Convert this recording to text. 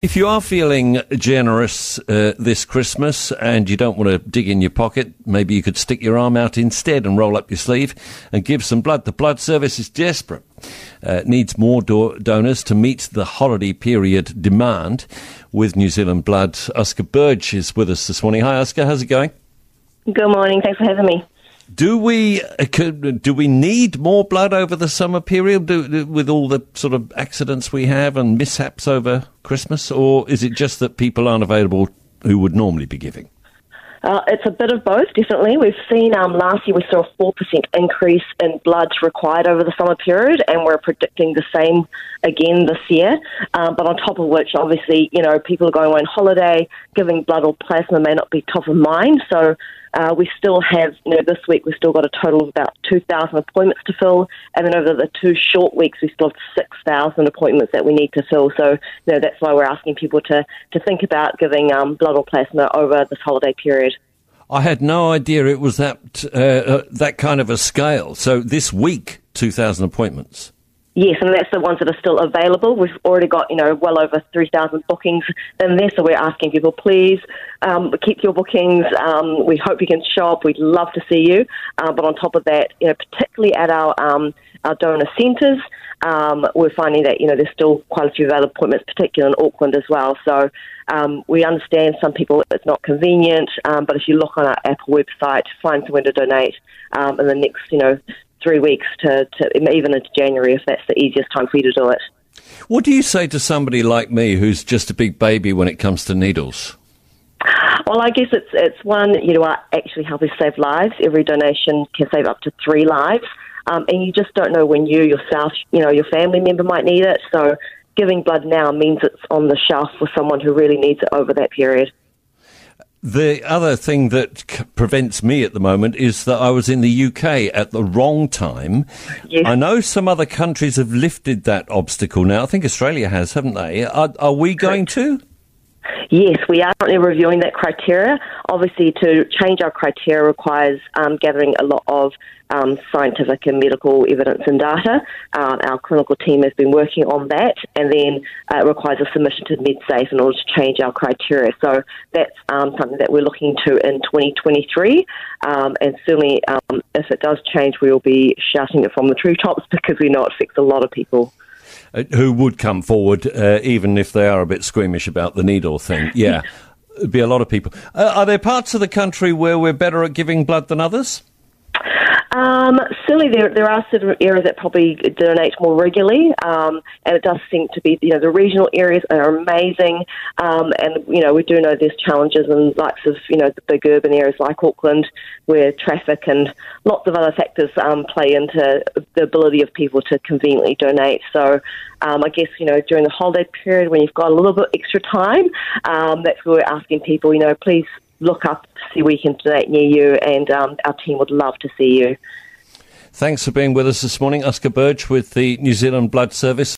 If you are feeling generous uh, this Christmas and you don't want to dig in your pocket, maybe you could stick your arm out instead and roll up your sleeve and give some blood. The blood service is desperate. Uh, needs more do- donors to meet the holiday period demand. With New Zealand Blood, Oscar Burge is with us this morning. Hi, Oscar. How's it going? Good morning. Thanks for having me. Do we uh, do we need more blood over the summer period do, with all the sort of accidents we have and mishaps over Christmas, or is it just that people aren't available who would normally be giving? Uh, it's a bit of both, definitely. We've seen um, last year we saw a 4% increase in blood required over the summer period, and we're predicting the same again this year. Um, but on top of which, obviously, you know, people are going on holiday, giving blood or plasma may not be top of mind. So uh, we still have, you know, this week we've still got a total of about 2,000 appointments to fill, and then over the two short weeks we still have 6,000 appointments that we need to fill. So, you know, that's why we're asking people to, to think about giving um, blood or plasma over this holiday period. I had no idea it was that uh, uh, that kind of a scale. So this week, 2,000 appointments. Yes, and that's the ones that are still available. We've already got, you know, well over 3,000 bookings in there, so we're asking people, please um, keep your bookings. Um, we hope you can show up. We'd love to see you. Uh, but on top of that, you know, particularly at our, um, our donor centres, um, we're finding that, you know, there's still quite a few available appointments, particularly in Auckland as well. So um, we understand some people it's not convenient, um, but if you look on our Apple website, find somewhere to donate in the next, you know, three weeks to, to even into January if that's the easiest time for you to do it. What do you say to somebody like me who's just a big baby when it comes to needles? Well, I guess it's it's one you know actually helping save lives. Every donation can save up to three lives, um, and you just don't know when you yourself, you know, your family member might need it. So giving blood now means it's on the shelf for someone who really needs it over that period. The other thing that c- prevents me at the moment is that I was in the UK at the wrong time. Yes. I know some other countries have lifted that obstacle now. I think Australia has, haven't they? Are, are we going to? Yes, we are currently reviewing that criteria. Obviously, to change our criteria requires um, gathering a lot of um, scientific and medical evidence and data. Um, our clinical team has been working on that, and then uh, it requires a submission to MedSafe in order to change our criteria. So that's um, something that we're looking to in 2023, um, and certainly um, if it does change, we will be shouting it from the treetops because we know it affects a lot of people. Uh, who would come forward, uh, even if they are a bit squeamish about the needle thing? Yeah. It'd be a lot of people. Uh, are there parts of the country where we're better at giving blood than others? Um, certainly, there there are certain areas that probably donate more regularly, um, and it does seem to be you know the regional areas are amazing, um, and you know we do know there's challenges in likes of you know the big urban areas like Auckland, where traffic and lots of other factors um, play into the ability of people to conveniently donate. So, um, I guess you know during the holiday period when you've got a little bit extra time, um, that's where we're asking people, you know, please look up, see where you can donate near you, and um, our team would love to see you. Thanks for being with us this morning, Oscar Burge with the New Zealand Blood Service.